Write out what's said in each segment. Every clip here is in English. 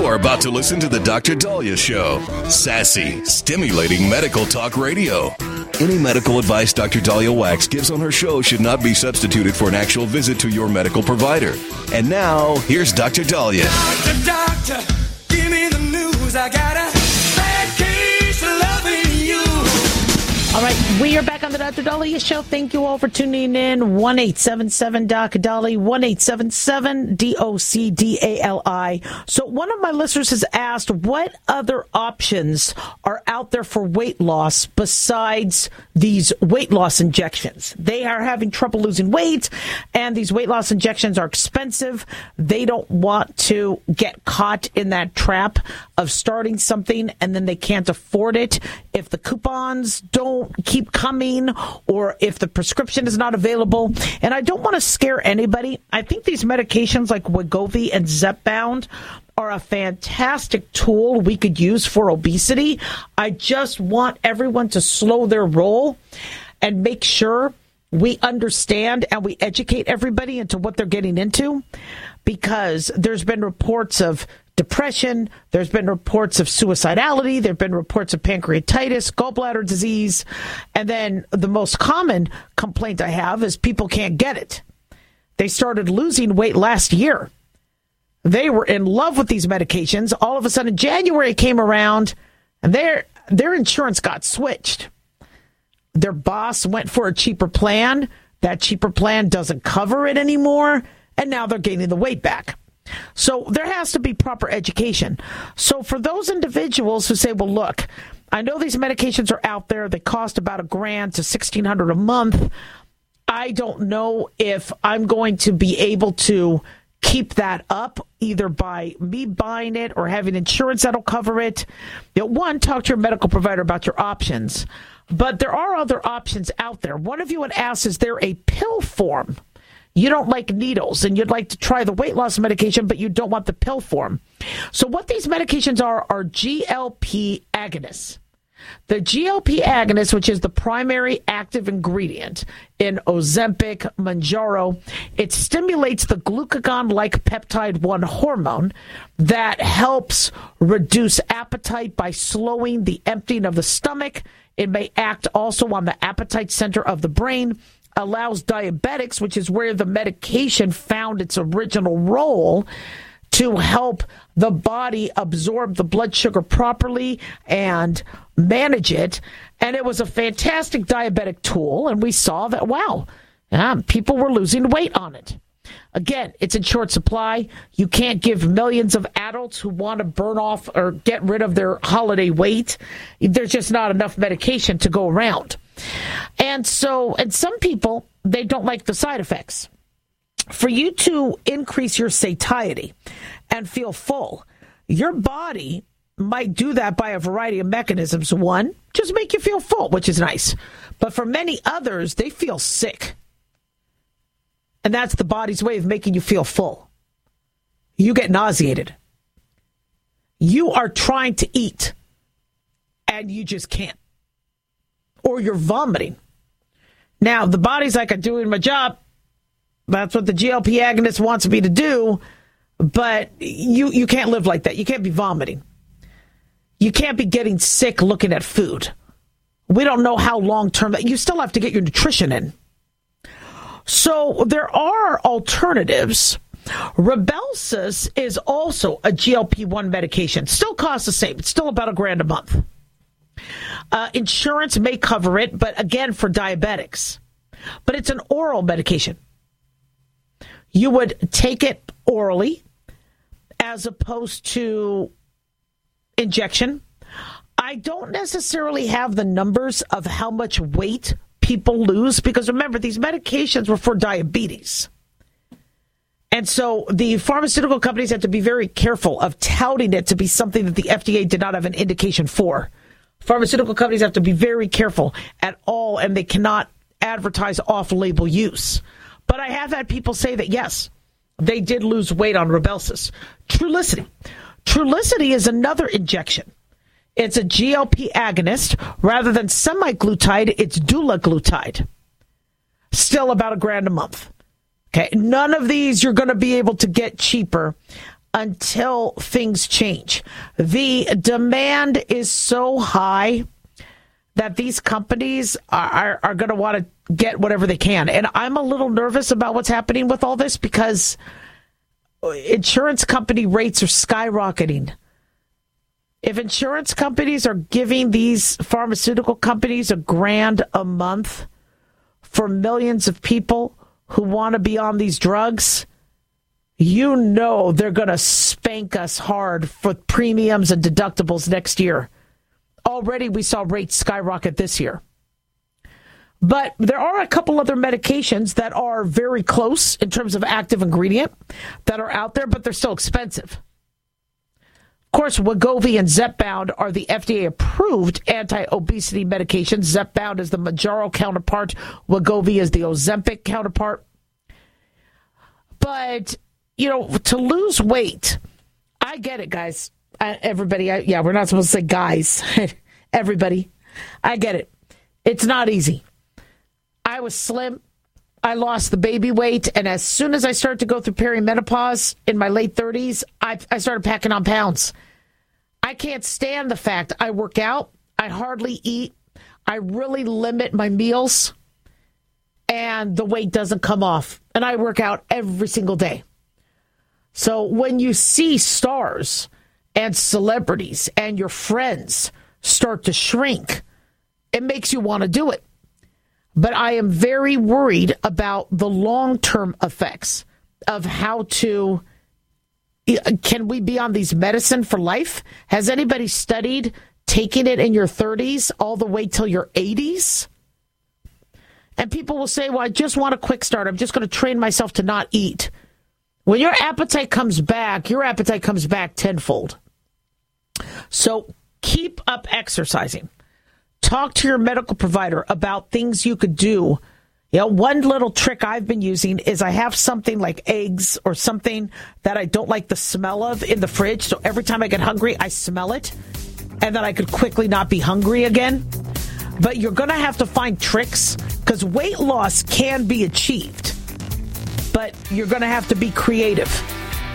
You are about to listen to the Dr. Daliah Show. Sassy, stimulating medical talk radio. Any medical advice Dr. Daliah Wax gives on her show should not be substituted for an actual visit to your medical provider. And now, here's Dr. Daliah. Doctor, doctor, give me the news. I got All right, we are back on the Dr. Daliah Show. Thank you all for tuning in. One eight seven seven Doc Dolly. One eight seven seven D O C D A L I. So one of my listeners has asked, what other options are out there for weight loss besides these weight loss injections? They are having trouble losing weight, and these weight loss injections are expensive. They don't want to get caught in that trap of starting something and then they can't afford it if the coupons don't keep coming or if the prescription is not available. And I don't want to scare anybody. I think these medications like Wegovy and Zepbound are a fantastic tool we could use for obesity. I just want everyone to slow their roll and make sure we understand and we educate everybody into what they're getting into because there's been reports of depression, there's been reports of suicidality, there've been reports of pancreatitis, gallbladder disease, and then the most common complaint I have is people can't get it. They started losing weight last year. They were in love with these medications. All of a sudden January came around and their their insurance got switched. Their boss went for a cheaper plan. That cheaper plan doesn't cover it anymore, and now they're gaining the weight back. So there has to be proper education. So for those individuals who say, well, look, I know these medications are out there. They cost about a grand to 1600 a month. I don't know if I'm going to be able to keep that up either by me buying it or having insurance that'll cover it. You know, one, talk to your medical provider about your options. But there are other options out there. One of you had asked, is there a pill form? You don't like needles and you'd like to try the weight loss medication, but you don't want the pill form. So, what these medications are are GLP agonists. The GLP agonist, which is the primary active ingredient in Ozempic, Mounjaro, it stimulates the glucagon-like peptide 1 hormone that helps reduce appetite by slowing the emptying of the stomach. It may act also on the appetite center of the brain allows diabetics, which is where the medication found its original role, to help the body absorb the blood sugar properly and manage it. And it was a fantastic diabetic tool. And we saw that, wow, yeah, people were losing weight on it. Again, it's in short supply. You can't give millions of adults who want to burn off or get rid of their holiday weight. There's just not enough medication to go around. And so, and some people, they don't like the side effects. For you to increase your satiety and feel full, your body might do that by a variety of mechanisms. One, just make you feel full, which is nice. But for many others, they feel sick. And that's the body's way of making you feel full. You get nauseated. You are trying to eat and you just can't or you're vomiting. Now, the body's like, I'm doing my job. That's what the GLP agonist wants me to do. But you, you can't live like that. You can't be vomiting. You can't be getting sick looking at food. We don't know how long term that you still have to get your nutrition in. So there are alternatives. Rybelsus is also a GLP 1 medication. Still costs the same. It's still about a grand a month. Uh, insurance may cover it, but again, for diabetics. But it's an oral medication. You would take it orally as opposed to injection. I don't necessarily have the numbers of how much weight people lose because remember, these medications were for diabetes. And so the pharmaceutical companies have to be very careful of touting it to be something that the FDA did not have an indication for Pharmaceutical companies have to be very careful at all, and they cannot advertise off label use. But I have had people say that, yes, they did lose weight on Rybelsus. Trulicity. Trulicity is another injection. It's a GLP agonist. Rather than semaglutide, it's dulaglutide. Still about a grand a month. Okay. None of these you're going to be able to get cheaper until things change. The demand is so high that these companies are, are, are going to want to get whatever they can. And I'm a little nervous about what's happening with all this because insurance company rates are skyrocketing. If insurance companies are giving these pharmaceutical companies a grand a month for millions of people who want to be on these drugs, you know they're going to spank us hard for premiums and deductibles next year. Already we saw rates skyrocket this year. But there are a couple other medications that are very close in terms of active ingredient that are out there, but they're still expensive. Of course, Wegovy and Zepbound are the FDA approved anti obesity medications. Zepbound is the Mounjaro counterpart, Wegovy is the Ozempic counterpart. But you know, to lose weight, I get it, guys. I, everybody, I, yeah, we're not supposed to say guys. everybody, I get it. It's not easy. I was slim. I lost the baby weight, and as soon as I started to go through perimenopause in my late 30s, I, I started packing on pounds. I can't stand the fact I work out, I hardly eat, I really limit my meals, and the weight doesn't come off. And I work out every single day. So when you see stars and celebrities and your friends start to shrink, it makes you want to do it. But I am very worried about the long term effects of how to. Can we be on these medicine for life? Has anybody studied taking it in your 30s all the way till your 80s? And people will say, well, I just want a quick start. I'm just going to train myself to not eat. When your appetite comes back, your appetite comes back tenfold. So keep up exercising. Talk to your medical provider about things you could do. You know, one little trick I've been using is I have something like eggs or something that I don't like the smell of in the fridge. So every time I get hungry, I smell it and then I could quickly not be hungry again. But you're going to have to find tricks because weight loss can be achieved but you're going to have to be creative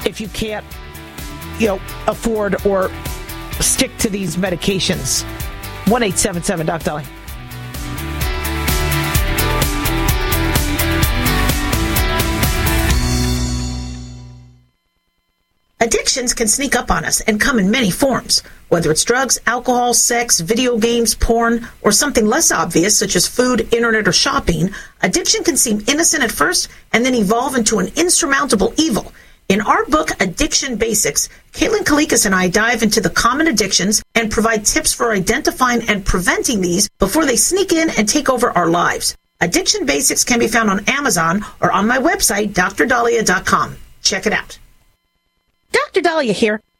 if you can't, you know, afford or stick to these medications. One eight seven seven Doc Dolly. Addictions can sneak up on us and come in many forms. Whether it's drugs, alcohol, sex, video games, porn, or something less obvious such as food, internet, or shopping, addiction can seem innocent at first and then evolve into an insurmountable evil. In our book, Addiction Basics, Caitlin Kalikas and I dive into the common addictions and provide tips for identifying and preventing these before they sneak in and take over our lives. Addiction Basics can be found on Amazon or on my website, drdaliah.com. Check it out. Dr. Daliah here.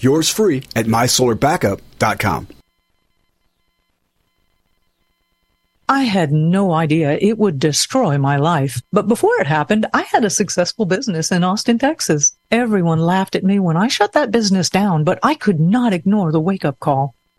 Yours free at mysolarbackup.com. I had no idea it would destroy my life. But before it happened, I had a successful business in Austin, Texas. Everyone laughed at me when I shut that business down, but I could not ignore the wake up call.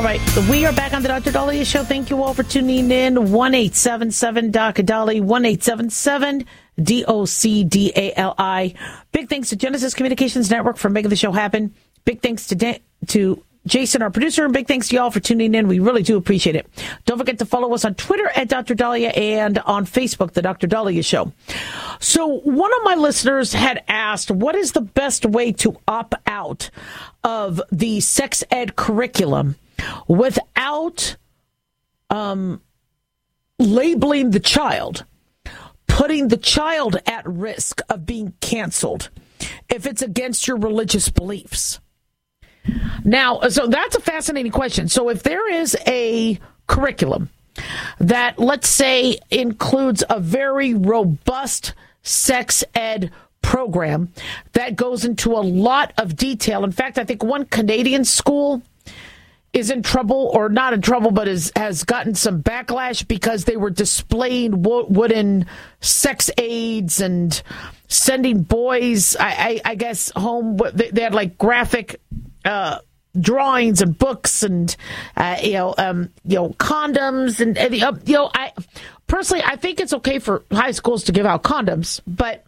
All right, we are back on the Dr. Daliah Show. Thank you all for tuning in. One eight seven seven Doc Dolly. One eight seven seven D O C D A L I. Big thanks to Genesis Communications Network for making the show happen. Big thanks to Dan- to Jason, our producer, and big thanks to y'all for tuning in. We really do appreciate it. Don't forget to follow us on Twitter at Dr. Daliah and on Facebook, The Dr. Daliah Show. So, one of my listeners had asked, what is the best way to opt out of the sex ed curriculum without um, labeling the child, putting the child at risk of being canceled if it's against your religious beliefs? Now, so that's a fascinating question. So if there is a curriculum that, let's say, includes a very robust sex ed program that goes into a lot of detail. In fact, I think one Canadian school is in trouble or not in trouble, but is, has gotten some backlash because they were displaying wo- wooden sex aids and sending boys, I, I, I guess, home. They, they had like graphic uh, drawings and books and uh, you know um, you know condoms and, and uh, you know I personally I think it's okay for high schools to give out condoms, but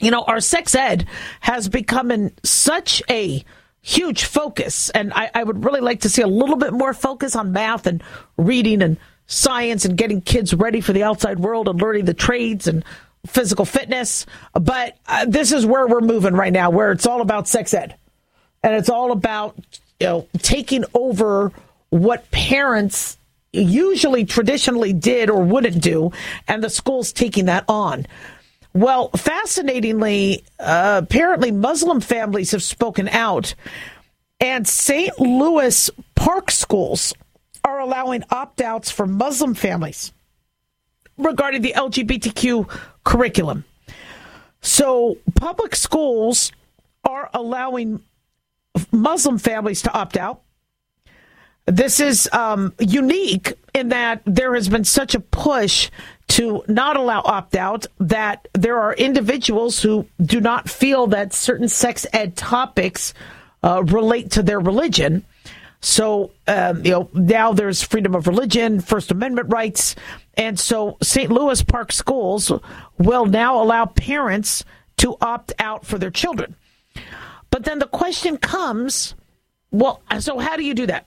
you know, our sex ed has become in such a huge focus. And I, I, would really like to see a little bit more focus on math and reading and science and getting kids ready for the outside world and learning the trades and physical fitness. But uh, this is where we're moving right now, where it's all about sex ed. And it's all about, you know, taking over what parents usually traditionally did or wouldn't do, and the school's taking that on. Well, fascinatingly, uh, apparently Muslim families have spoken out, and St. Louis park schools are allowing opt outs for Muslim families regarding the LGBTQ curriculum. So, public schools are allowing Muslim families to opt out. This is um, unique in that there has been such a push to not allow opt out that there are individuals who do not feel that certain sex ed topics uh, relate to their religion. So, um, you know, now there's freedom of religion, First Amendment rights. And so St. Louis Park schools will now allow parents to opt out for their children. But then the question comes well, so how do you do that?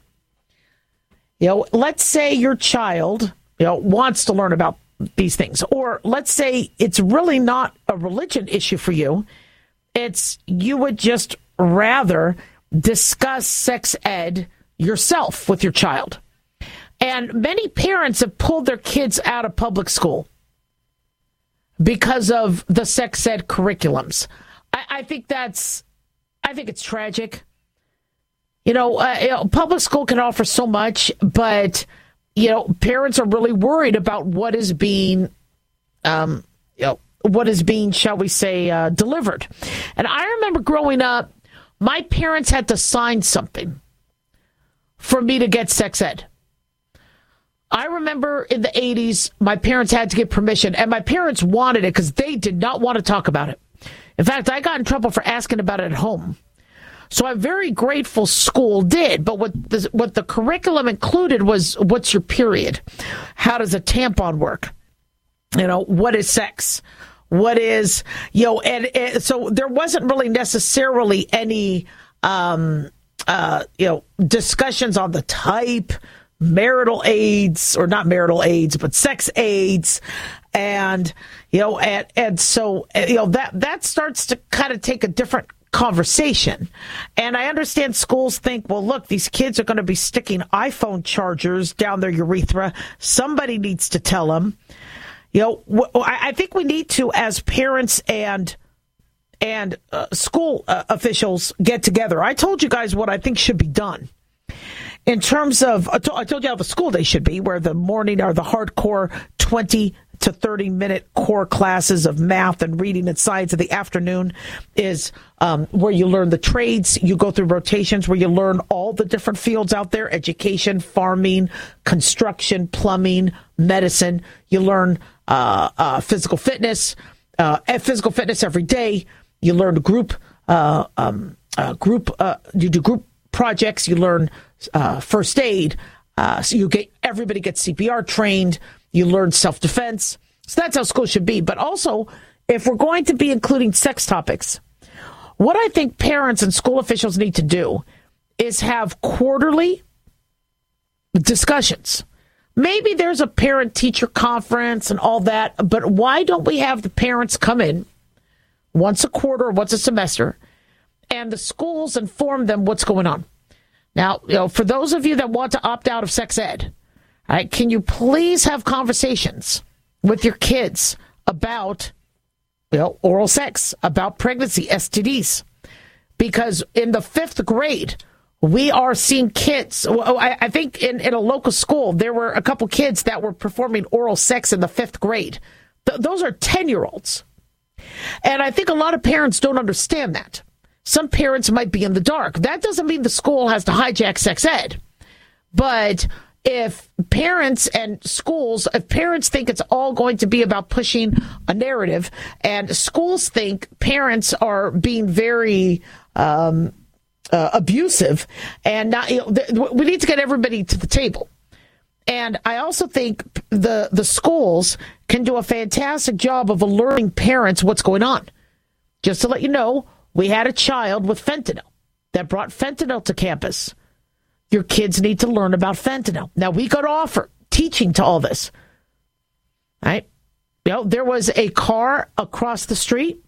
You know, let's say your child, you know, wants to learn about these things, or let's say it's really not a religion issue for you. It's you would just rather discuss sex ed yourself with your child. And many parents have pulled their kids out of public school because of the sex ed curriculums. I, I think that's, I think it's tragic. You know, uh, you know, public school can offer so much, but you know, parents are really worried about what is being, um, you know, what is being, shall we say, uh, delivered. And I remember growing up, my parents had to sign something for me to get sex ed. I remember in the 80s, my parents had to get permission, and my parents wanted it because they did not want to talk about it. In fact, I got in trouble for asking about it at home. So I'm very grateful school did, but what the, what the curriculum included was what's your period? How does a tampon work? You know, what is sex? What is, you know, and, and so there wasn't really necessarily any, um, uh, you know, discussions on the type, marital aids, or not marital aids, but sex aids. And, you know, and, and so, you know, that, that starts to kind of take a different conversation. And I understand schools think, well, look, these kids are going to be sticking iPhone chargers down their urethra. Somebody needs to tell them. You know, I think we need to, as parents and and uh, school uh, officials get together. I told you guys what I think should be done in terms of. I told you how the school day should be, where the morning are the hardcore twenty to 30 minute core classes of math and reading and science in the afternoon is um, where you learn the trades. You go through rotations where you learn all the different fields out there education, farming, construction, plumbing, medicine. You learn uh, uh, physical fitness, uh, physical fitness every day. You learn group, uh, um, uh, group, uh, you do group projects. You learn first aid. so you get everybody gets CPR trained you learn self defense. So that's how school should be. But also, if we're going to be including sex topics, what I think parents and school officials need to do is have quarterly discussions. Maybe there's a parent teacher conference and all that, but why don't we have the parents come in once a quarter, or once a semester, and the schools inform them what's going on? Now, you know, for those of you that want to opt out of sex ed, Right, can you please have conversations with your kids about you know, oral sex, about pregnancy, STDs? Because in the fifth grade, we are seeing kids. Oh, I think in, in a local school, there were a couple kids that were performing oral sex in the fifth grade. Th- those are 10 year olds. And I think a lot of parents don't understand that. Some parents might be in the dark. That doesn't mean the school has to hijack sex ed. But if parents and schools, if parents think it's all going to be about pushing a narrative, and schools think parents are being very um, uh, abusive, and not, you know, th- we need to get everybody to the table. And I also think the the schools can do a fantastic job of alerting parents what's going on. just to let you know, we had a child with fentanyl that brought fentanyl to campus. Your kids need to learn about fentanyl. Now, we could offer teaching to all this. Right? You know, there was a car across the street,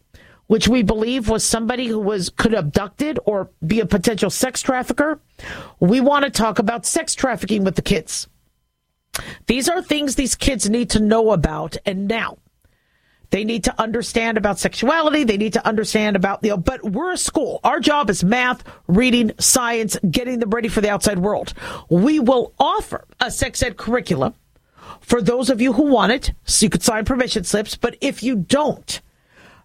which we believe was somebody who was could abducted or be a potential sex trafficker. We want to talk about sex trafficking with the kids. These are things these kids need to know about, and now they need to understand about sexuality. They need to understand about, know, but we're a school. Our job is math, reading, science, getting them ready for the outside world. We will offer a sex ed curriculum for those of you who want it, so you could sign permission slips. But if you don't,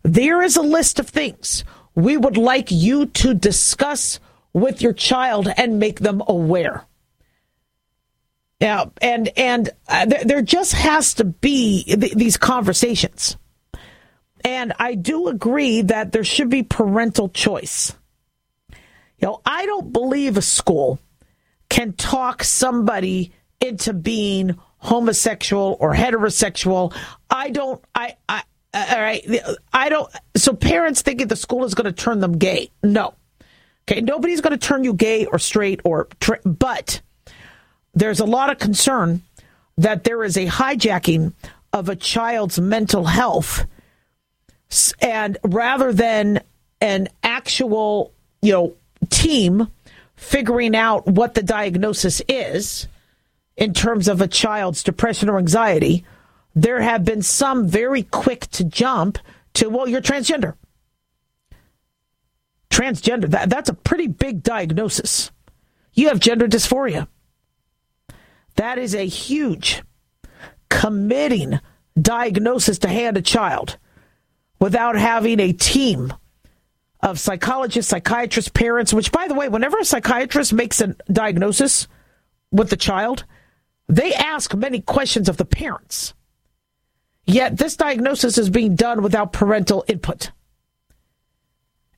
there is a list of things we would like you to discuss with your child and make them aware. Yeah, and and uh, there, there just has to be th- these conversations. And I do agree that there should be parental choice. You know, I don't believe a school can talk somebody into being homosexual or heterosexual. I don't, I, I, all right, I don't, so parents thinking the school is going to turn them gay. No. Okay, nobody's going to turn you gay or straight or, but there's a lot of concern that there is a hijacking of a child's mental health and rather than an actual you know team figuring out what the diagnosis is in terms of a child's depression or anxiety there have been some very quick to jump to well you're transgender. Transgender that, that's a pretty big diagnosis. You have gender dysphoria. That is a huge committing diagnosis to hand a child without having a team of psychologists, psychiatrists, parents, which, by the way, whenever a psychiatrist makes a diagnosis with the child, they ask many questions of the parents. Yet this diagnosis is being done without parental input.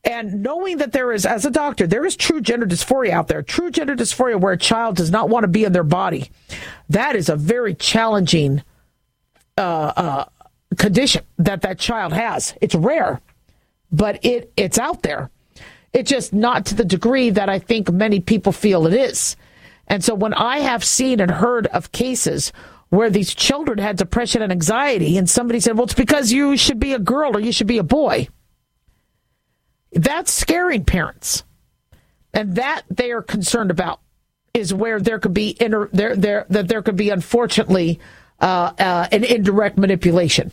And knowing that there is, as a doctor, there is true gender dysphoria out there, true gender dysphoria where a child does not want to be in their body, that is a very challenging uh, uh, condition that that child has. It's rare, but it it's out there. It's just not to the degree that I think many people feel it is. And so when I have seen and heard of cases where these children had depression and anxiety, and somebody said, well, it's because you should be a girl or you should be a boy, that's scaring parents. And that they are concerned about is where there could be inter, there, there, that there could be, unfortunately, uh, uh, an indirect manipulation.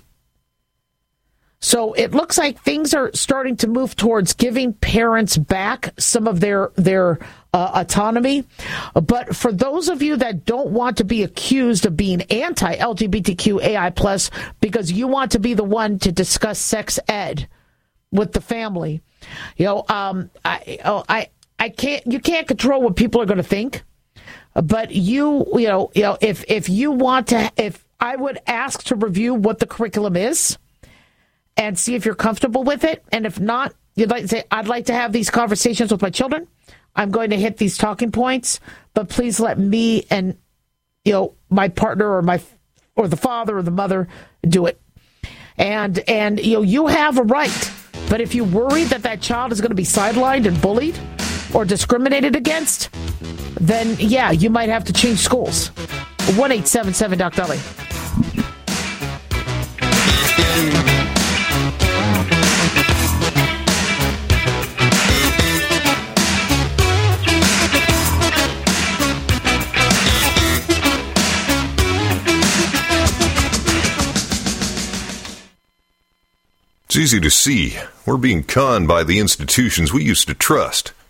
So it looks like things are starting to move towards giving parents back some of their their uh, autonomy. But for those of you that don't want to be accused of being anti-LGBTQAI plus because you want to be the one to discuss sex ed with the family, you know, um, I, oh, I, I can't. You can't control what people are going to think. But you, you know, you know, if if you want to, if I would ask to review what the curriculum is and see if you're comfortable with it. And if not, you'd like to say, I'd like to have these conversations with my children. I'm going to hit these talking points, but please let me and you know my partner or my or the father or the mother do it. And and you know you have a right, but if you worry that that child is going to be sidelined and bullied or discriminated against, then yeah, you might have to change schools. One eight seven seven Doc Dolly. It's easy to see. We're being conned by the institutions we used to trust.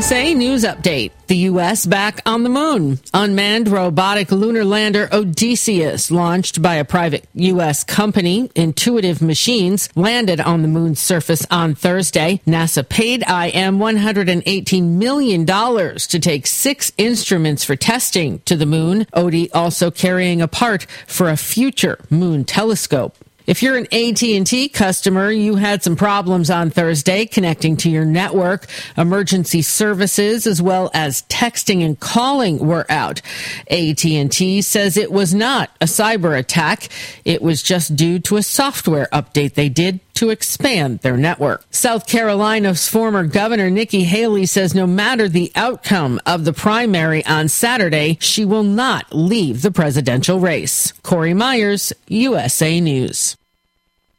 USA News Update. The U.S. back on the moon. Unmanned robotic lunar lander Odysseus, launched by a private U.S. company, Intuitive Machines, landed on the moon's surface on Thursday. NASA paid IM $118 million to take six instruments for testing to the moon. Odie also carrying a part for a future moon telescope. If you're an AT&T customer, you had some problems on Thursday connecting to your network. Emergency services as well as texting and calling were out. AT&T says it was not a cyber attack. It was just due to a software update they did to expand their network. South Carolina's former governor Nikki Haley says no matter the outcome of the primary on Saturday, she will not leave the presidential race. Corey Myers, USA News.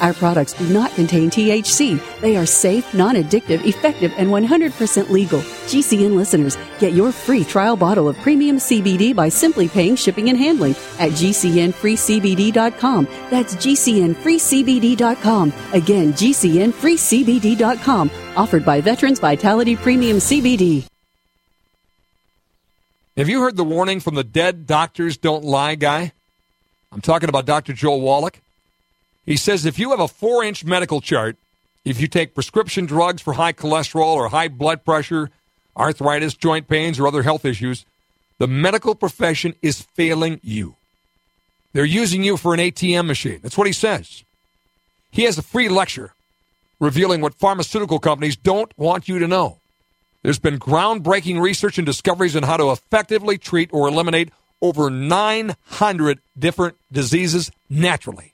Our products do not contain THC. They are safe, non addictive, effective, and 100% legal. GCN listeners, get your free trial bottle of premium CBD by simply paying shipping and handling at GCNFreeCBD.com. That's GCNFreeCBD.com. Again, GCNFreeCBD.com. Offered by Veterans Vitality Premium CBD. Have you heard the warning from the dead doctors don't lie guy? I'm talking about Dr. Joel Wallach. He says if you have a four inch medical chart, if you take prescription drugs for high cholesterol or high blood pressure, arthritis, joint pains, or other health issues, the medical profession is failing you. They're using you for an ATM machine. That's what he says. He has a free lecture revealing what pharmaceutical companies don't want you to know. There's been groundbreaking research and discoveries on how to effectively treat or eliminate over 900 different diseases naturally.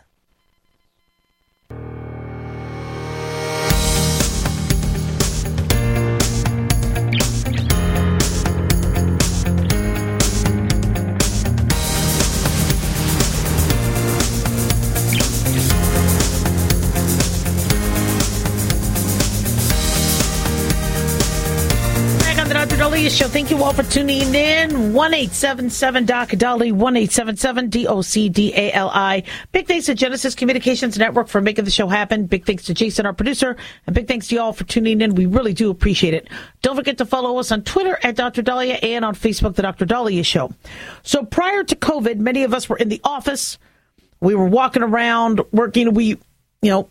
Daliah Show. Thank you all for tuning in. 1877 Doc Dolly, 1877 D O C D A L I. Big thanks to Genesis Communications Network for making the show happen. Big thanks to Jason, our producer. And big thanks to you all for tuning in. We really do appreciate it. Don't forget to follow us on Twitter at Dr. Daliah and on Facebook, The Dr. Daliah Show. So prior to COVID, many of us were in the office. We were walking around, working. We, you know,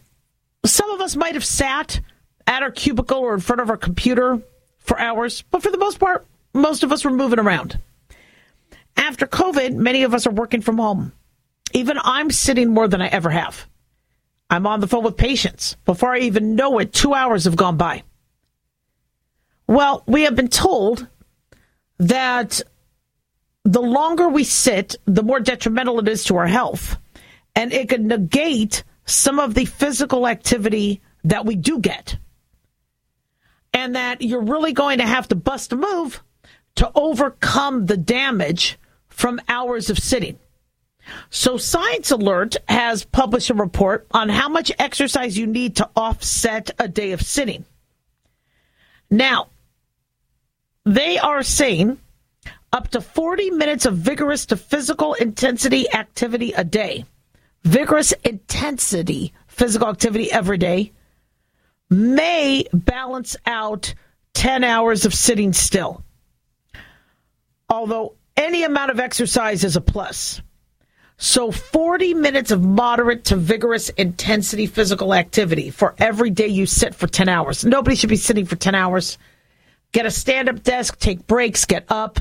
some of us might have sat at our cubicle or in front of our computer for hours, but for the most part, most of us were moving around. After COVID, many of us are working from home. Even I'm sitting more than I ever have. I'm on the phone with patients. Before I even know it, two hours have gone by. Well, we have been told that the longer we sit, the more detrimental it is to our health. And it could negate some of the physical activity that we do get and that you're really going to have to bust a move to overcome the damage from hours of sitting. So Science Alert has published a report on how much exercise you need to offset a day of sitting. Now, they are saying up to 40 minutes of vigorous to physical intensity activity a day. Vigorous intensity physical activity every day may balance out 10 hours of sitting still. Although any amount of exercise is a plus. So 40 minutes of moderate to vigorous intensity physical activity for every day you sit for 10 hours. Nobody should be sitting for 10 hours. Get a stand up desk, take breaks, get up.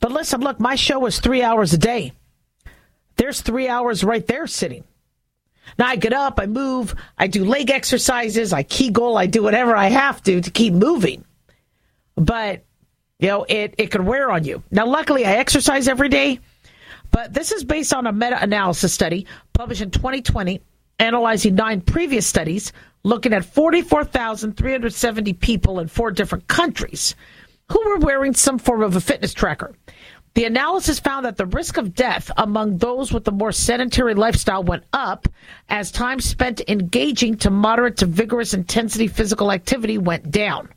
But listen, look, my show is three hours a day. There's three hours right there sitting. Now I get up, I move, I do leg exercises, I kegel, I do whatever I have to to keep moving. But, you know, it, it could wear on you. Now, luckily, I exercise every day, but this is based on a meta analysis study published in 2020, analyzing nine previous studies looking at 44,370 people in four different countries who were wearing some form of a fitness tracker. The analysis found that the risk of death among those with a more sedentary lifestyle went up as time spent engaging to moderate to vigorous intensity physical activity went down.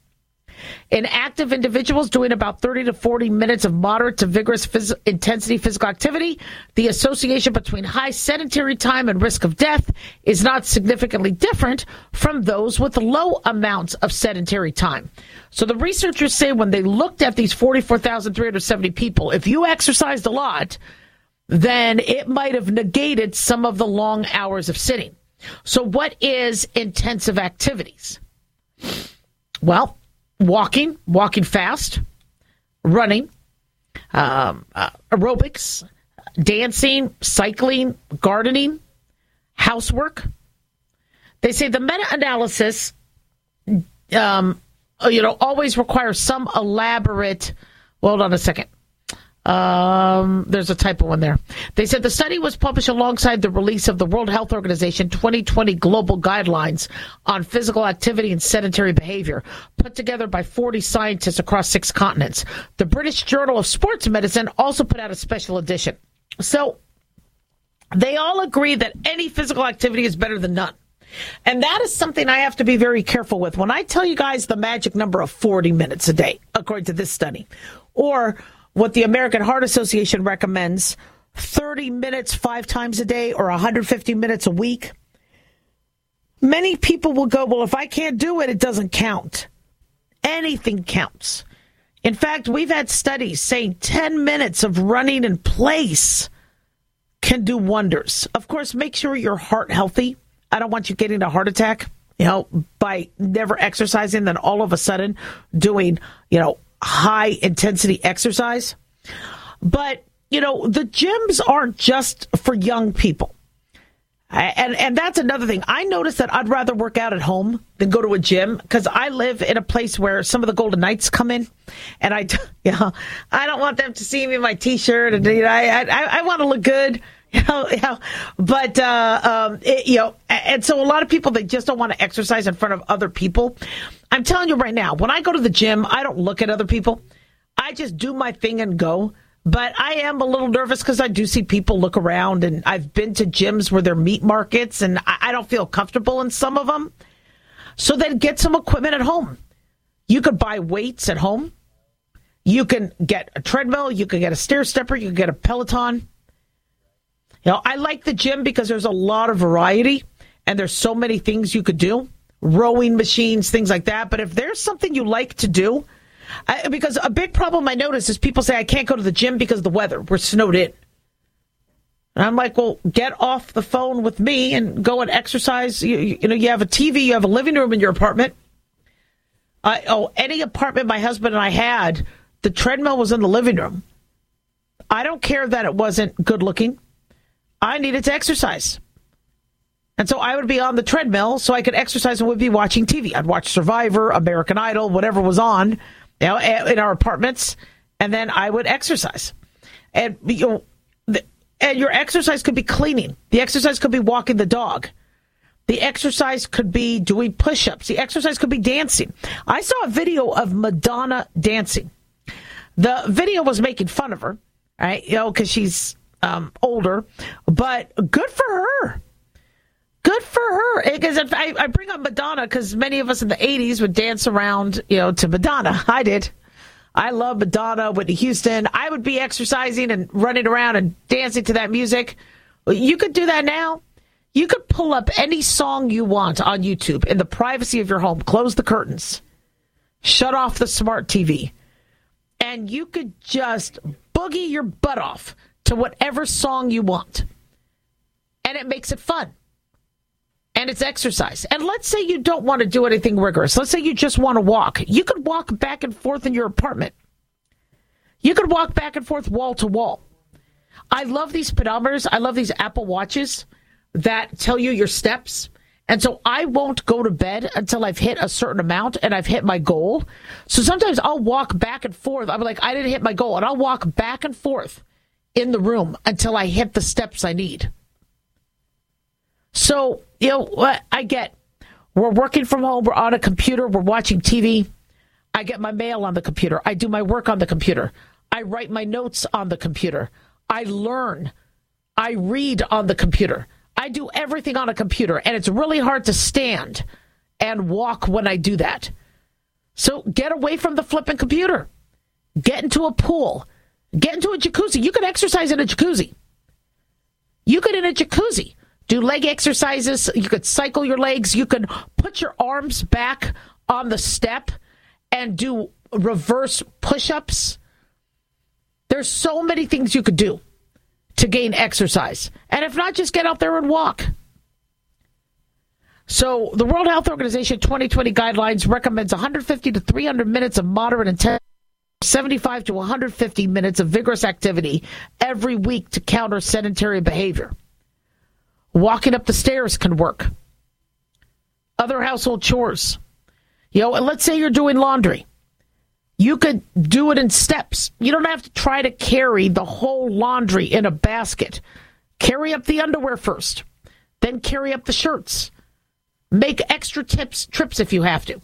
In active individuals doing about 30 to 40 minutes of moderate to vigorous phys- intensity physical activity, the association between high sedentary time and risk of death is not significantly different from those with low amounts of sedentary time. So the researchers say when they looked at these 44,370 people, if you exercised a lot, then it might have negated some of the long hours of sitting. So what is intensive activities? Well, walking, walking fast, running, um, uh, aerobics, dancing, cycling, gardening, housework. They say the meta analysis, um, you know, always requires some elaborate. Hold on a second. Um, there's a typo in there. They said the study was published alongside the release of the World Health Organization 2020 Global Guidelines on Physical Activity and Sedentary Behavior, put together by 40 scientists across six continents. The British Journal of Sports Medicine also put out a special edition. So they all agree that any physical activity is better than none. And that is something I have to be very careful with. When I tell you guys the magic number of 40 minutes a day, according to this study, or what the American Heart Association recommends 30 minutes five times a day or 150 minutes a week. Many people will go, well, if I can't do it, it doesn't count. Anything counts. In fact, we've had studies saying 10 minutes of running in place can do wonders. Of course, make sure your heart healthy. I don't want you getting a heart attack, you know, by never exercising, then all of a sudden doing, you know, high intensity exercise. But, you know, the gyms aren't just for young people. And and that's another thing. I noticed that I'd rather work out at home than go to a gym because I live in a place where some of the Golden Knights come in, and I, you know, I don't want them to see me in my T-shirt, and you know, I I, I want to look good, but uh, um, it, you know, and so a lot of people they just don't want to exercise in front of other people. I'm telling you right now, when I go to the gym, I don't look at other people. I just do my thing and go. But I am a little nervous because I do see people look around, and I've been to gyms where they're meat markets, and I don't feel comfortable in some of them. So then get some equipment at home. You could buy weights at home. You can get a treadmill. You can get a stair stepper. You can get a Peloton. You know, I like the gym because there's a lot of variety and there's so many things you could do rowing machines, things like that. But if there's something you like to do, I, because a big problem I notice is people say I can't go to the gym because of the weather. We're snowed in. And I'm like, well, get off the phone with me and go and exercise. You, you know, you have a TV, you have a living room in your apartment. Uh, oh, any apartment my husband and I had, the treadmill was in the living room. I don't care that it wasn't good looking. I needed to exercise. And so I would be on the treadmill so I could exercise and would be watching TV. I'd watch Survivor, American Idol, whatever was on, you know, in our apartments, and then I would exercise. And you know, the, and your exercise could be cleaning. The exercise could be walking the dog. The exercise could be doing push-ups. The exercise could be dancing. I saw a video of Madonna dancing. The video was making fun of her right? You know, because she's um, older, but good for her. Good for her. Because I, I bring up Madonna because many of us in the 80s would dance around, you know, to Madonna. I did. I love Madonna, Whitney Houston. I would be exercising and running around and dancing to that music. You could do that now. You could pull up any song you want on YouTube in the privacy of your home, close the curtains, shut off the smart TV, and you could just boogie your butt off to whatever song you want. And it makes it fun. And it's exercise. And let's say you don't want to do anything rigorous. Let's say you just want to walk. You could walk back and forth in your apartment. You could walk back and forth wall to wall. I love these pedometers. I love these Apple Watches that tell you your steps. And so I won't go to bed until I've hit a certain amount and I've hit my goal. So sometimes I'll walk back and forth. I'm like, I didn't hit my goal. And I'll walk back and forth in the room until I hit the steps I need. So, you know, what I get we're working from home, we're on a computer, we're watching TV. I get my mail on the computer. I do my work on the computer. I write my notes on the computer. I learn. I read on the computer. I do everything on a computer, and it's really hard to stand and walk when I do that. So get away from the flipping computer. Get into a pool. Get into a jacuzzi. You can exercise in a jacuzzi. You could in a jacuzzi do leg exercises. You could cycle your legs. You could put your arms back on the step and do reverse push ups. There's so many things you could do to gain exercise. And if not, just get out there and walk. So, the World Health Organization 2020 guidelines recommends 150 to 300 minutes of moderate intensity, 75 to 150 minutes of vigorous activity every week to counter sedentary behavior. Walking up the stairs can work. Other household chores. You know, and let's say you're doing laundry. You could do it in steps. You don't have to try to carry the whole laundry in a basket. Carry up the underwear first, then carry up the shirts. Make extra tips trips if you have to.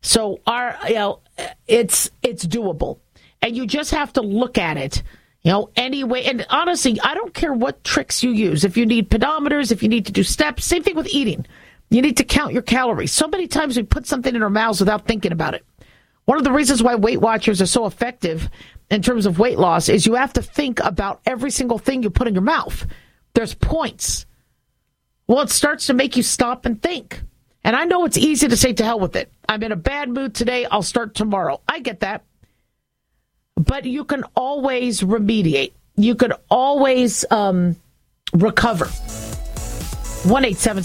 So our you know it's it's doable. And you just have to look at it you know, anyway, and honestly, I don't care what tricks you use. If you need pedometers, if you need to do steps, same thing with eating. You need to count your calories. So many times we put something in our mouths without thinking about it. One of the reasons why Weight Watchers are so effective in terms of weight loss is you have to think about every single thing you put in your mouth. There's points. Well, it starts to make you stop and think. And I know it's easy to say to hell with it. I'm in a bad mood today. I'll start tomorrow. I get that but you can always remediate. You could always um, recover. One eight seven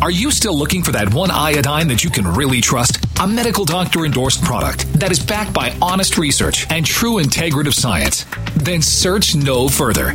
Are you still looking for that one iodine that you can really trust? A medical doctor endorsed product that is backed by honest research and true integrative science? Then search no further.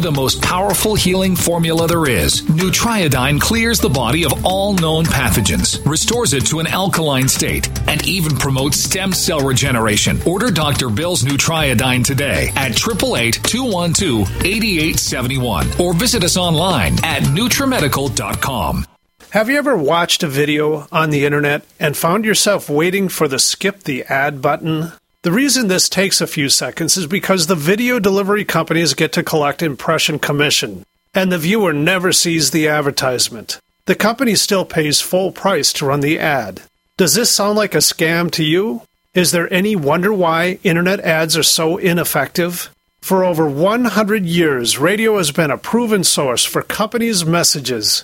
the most powerful healing formula there is. Nutriodine clears the body of all known pathogens, restores it to an alkaline state, and even promotes stem cell regeneration. Order Dr. Bill's Nutriodine today at 888-212-8871 or visit us online at NutriMedical.com. Have you ever watched a video on the internet and found yourself waiting for the skip the ad button? The reason this takes a few seconds is because the video delivery companies get to collect impression commission, and the viewer never sees the advertisement. The company still pays full price to run the ad. Does this sound like a scam to you? Is there any wonder why internet ads are so ineffective? For over 100 years, radio has been a proven source for companies' messages.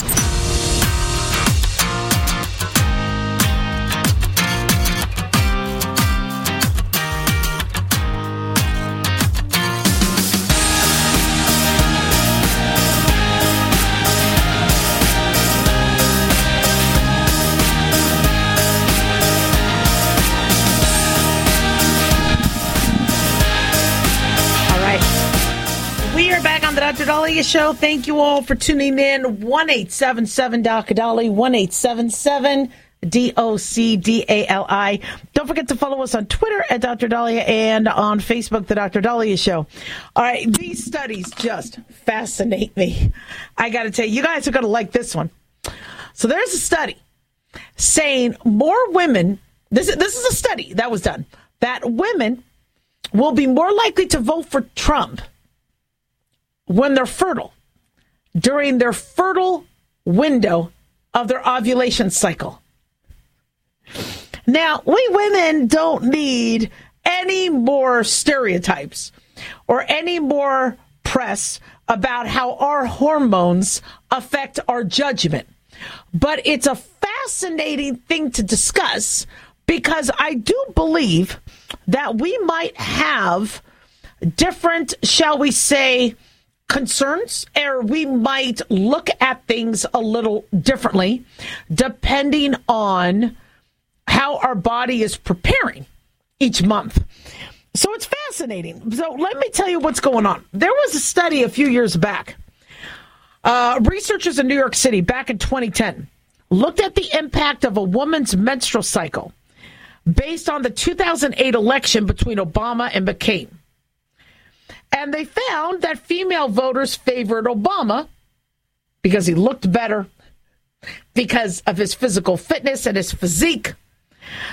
All on the Dr. Daliah Show. Thank you all for tuning in. 1 877 Dr. Dali, 1 877 D O C D A L I. Don't forget to follow us on Twitter at Dr. Daliah and on Facebook, The Dr. Daliah Show. All right, these studies just fascinate me. I got to tell you, you guys are going to like this one. So there's a study saying more women, this, is- this is a study that was done, that women will be more likely to vote for Trump when they're fertile during their fertile window of their ovulation cycle. Now, we women don't need any more stereotypes or any more press about how our hormones affect our judgment. but it's a fascinating thing to discuss because I do believe that we might have different, shall we say, concerns, or we might look at things a little differently depending on how our body is preparing each month. So it's fascinating. So let me tell you what's going on. There was a study a few years back. Uh, researchers in New York City back in 2010 looked at the impact of a woman's menstrual cycle based on the 2008 election between Obama and McCain. And they found that female voters favored Obama because he looked better, because of his physical fitness and his physique.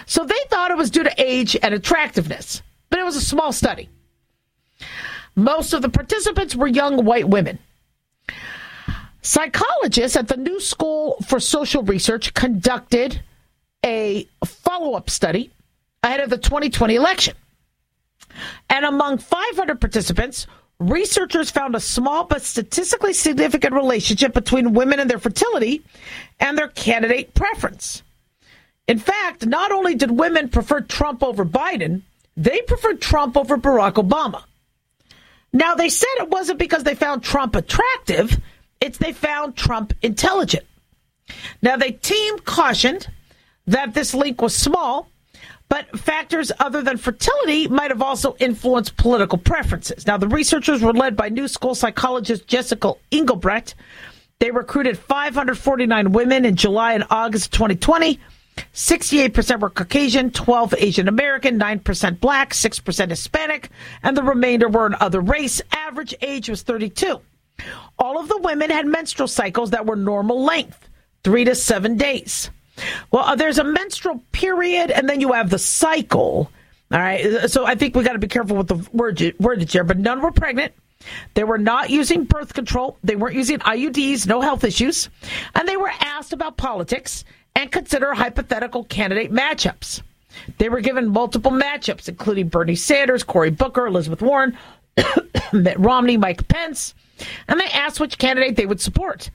So they thought it was due to age and attractiveness, but it was a small study. Most of the participants were young white women. Psychologists at the New School for Social Research conducted a follow up study ahead of the 2020 election. And among 500 participants, researchers found a small but statistically significant relationship between women and their fertility and their candidate preference. In fact, not only did women prefer Trump over Biden, they preferred Trump over Barack Obama. Now, they said it wasn't because they found Trump attractive, it's they found Trump intelligent. Now, the team cautioned that this link was small, but factors other than fertility might have also influenced political preferences. Now, the researchers were led by New School psychologist Jessica Engelbrecht. They recruited 549 women in July and August 2020. 68% were Caucasian, 12 Asian American, 9% black, 6% Hispanic, and the remainder were an other race. Average age was 32. All of the women had menstrual cycles that were normal length, three to seven days. Well, uh, there's a menstrual period, and then you have the cycle. All right. So I think we got to be careful with the word wordage here, but none were pregnant. They were not using birth control. They weren't using IUDs, no health issues. And they were asked about politics and consider hypothetical candidate matchups. They were given multiple matchups, including Bernie Sanders, Cory Booker, Elizabeth Warren, Mitt Romney, Mike Pence, and they asked which candidate they would support.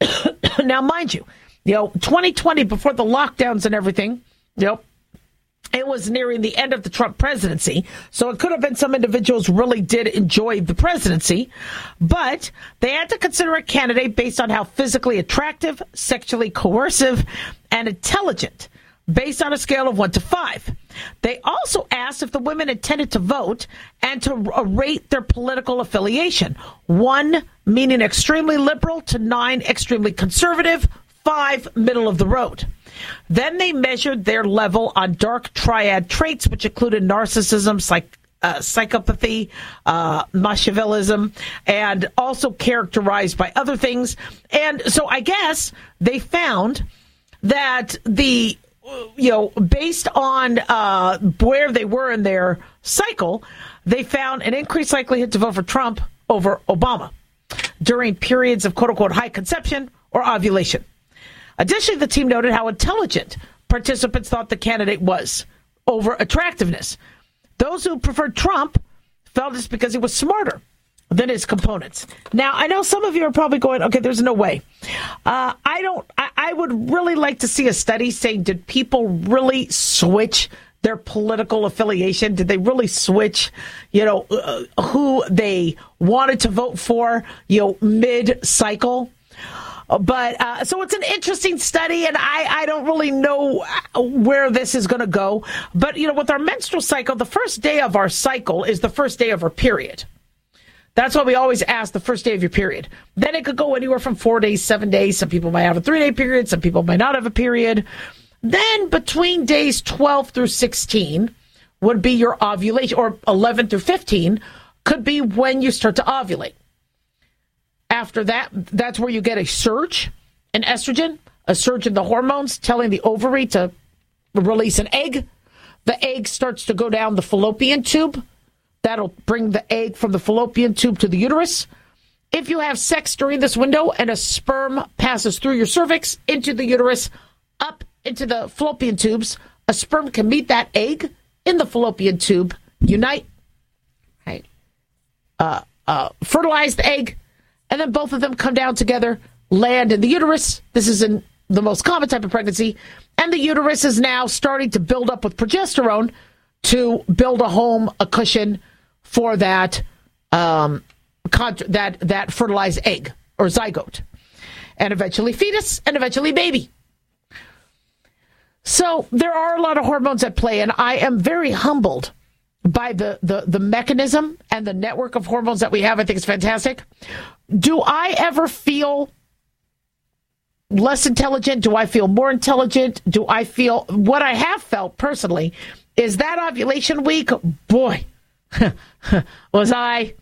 now, mind you, you know, 2020 before the lockdowns and everything, you know, it was nearing the end of the Trump presidency. So it could have been some individuals really did enjoy the presidency, but they had to consider a candidate based on how physically attractive, sexually coercive, and intelligent, based on a scale of one to five. They also asked if the women intended to vote and to rate their political affiliation. One meaning extremely liberal to nine extremely conservative, five middle of the road. Then they measured their level on dark triad traits, which included narcissism, psych, uh, psychopathy, uh, Machiavellism, and also characterized by other things. And so I guess they found that the, you know, based on uh, where they were in their cycle, they found an increased likelihood to vote for Trump over Obama during periods of quote unquote high conception or ovulation. Additionally, the team noted how intelligent participants thought the candidate was over attractiveness. Those who preferred Trump felt it's because he was smarter than his components. Now, I know some of you are probably going, okay, there's no way. Uh, I don't, I, I would really like to see a study saying, did people really switch their political affiliation? Did they really switch, you know, uh, who they wanted to vote for, you know, mid cycle? But uh, so it's an interesting study, and I, I don't really know where this is going to go. But, you know, with our menstrual cycle, the first day of our cycle is the first day of our period. That's why we always ask the first day of your period. Then it could go anywhere from four days, seven days. Some people might have a three day period, some people might not have a period. Then between days 12 through 16 would be your ovulation, or 11 through 15 could be when you start to ovulate. After that, that's where you get a surge in estrogen, a surge in the hormones telling the ovary to release an egg. The egg starts to go down the fallopian tube. That'll bring the egg from the fallopian tube to the uterus. If you have sex during this window and a sperm passes through your cervix into the uterus, up into the fallopian tubes, a sperm can meet that egg in the fallopian tube, unite, right? Uh, uh, fertilize the egg, and then both of them come down together, land in the uterus. This is in the most common type of pregnancy. And the uterus is now starting to build up with progesterone to build a home, a cushion for that um, that that fertilized egg or zygote, and eventually fetus, and eventually baby. So there are a lot of hormones at play, and I am very humbled by the, the, the mechanism and the network of hormones that we have. I think it's fantastic. Do I ever feel less intelligent? Do I feel more intelligent? Do I feel what I have felt personally is that ovulation week? Boy, was I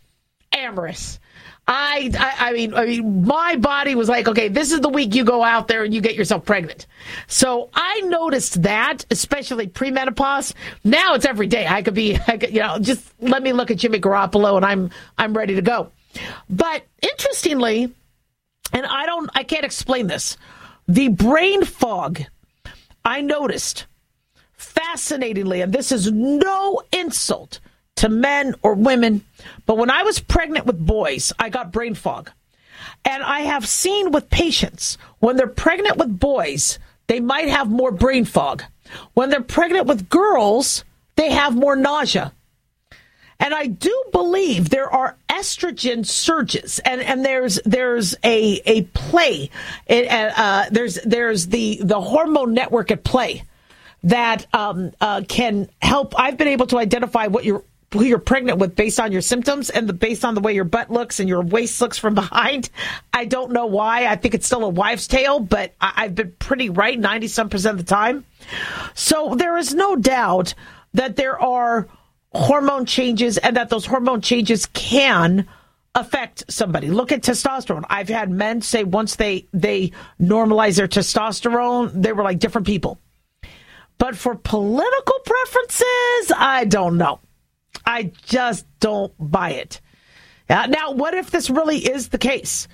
amorous. I, I, I mean, I mean, my body was like, okay, this is the week you go out there and you get yourself pregnant. So I noticed that, especially premenopause. Now it's every day. I could be, I could, you know, just let me look at Jimmy Garoppolo and I'm, I'm ready to go. But interestingly, and I don't, I can't explain this. The brain fog I noticed fascinatingly, and this is no insult to men or women. But when I was pregnant with boys, I got brain fog. And I have seen with patients when they're pregnant with boys, they might have more brain fog. When they're pregnant with girls, they have more nausea. And I do believe there are estrogen surges, and, and there's there's a a play. It, uh, there's there's the the hormone network at play that um, uh, can help. I've been able to identify what you're who you're pregnant with based on your symptoms and the, based on the way your butt looks and your waist looks from behind. I don't know why. I think it's still a wives' tale, but I, I've been pretty right 90 some percent of the time. So there is no doubt that there are hormone changes and that those hormone changes can affect somebody. Look at testosterone. I've had men say once they they normalize their testosterone, they were like different people. But for political preferences, I don't know. I just don't buy it. Uh, now, what if this really is the case?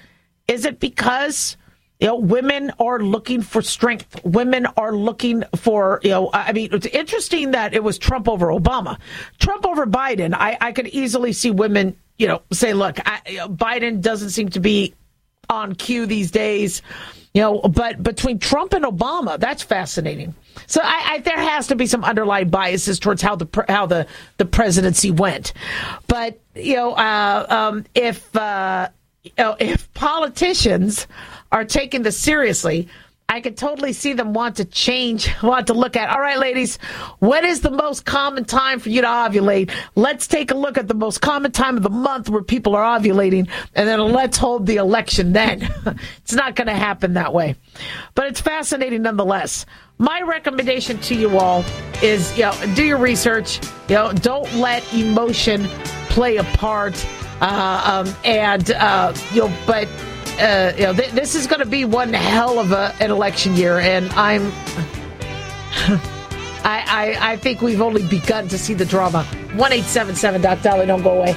Is it because you know women are looking for strength? Women are looking for you know. I mean, it's interesting that it was Trump over Obama, Trump over Biden. I, I could easily see women you know say, look, I, Biden doesn't seem to be on cue these days. You know, but between Trump and Obama, that's fascinating. So I, I, there has to be some underlying biases towards how the how the, the presidency went. But you know, uh, um, if uh, you know, if politicians are taking this seriously, I could totally see them want to change, want to look at. All right, ladies, what is the most common time for you to ovulate? Let's take a look at the most common time of the month where people are ovulating, and then let's hold the election then. it's not going to happen that way. But it's fascinating nonetheless. My recommendation to you all is, you know, do your research. You know, don't let emotion play a part. Uh, um, and uh, you know, but uh, you know, th- this is going to be one hell of a, an election year, and I'm. I, I, I think we've only begun to see the drama. One eight seven seven Doc Dolly, don't go away.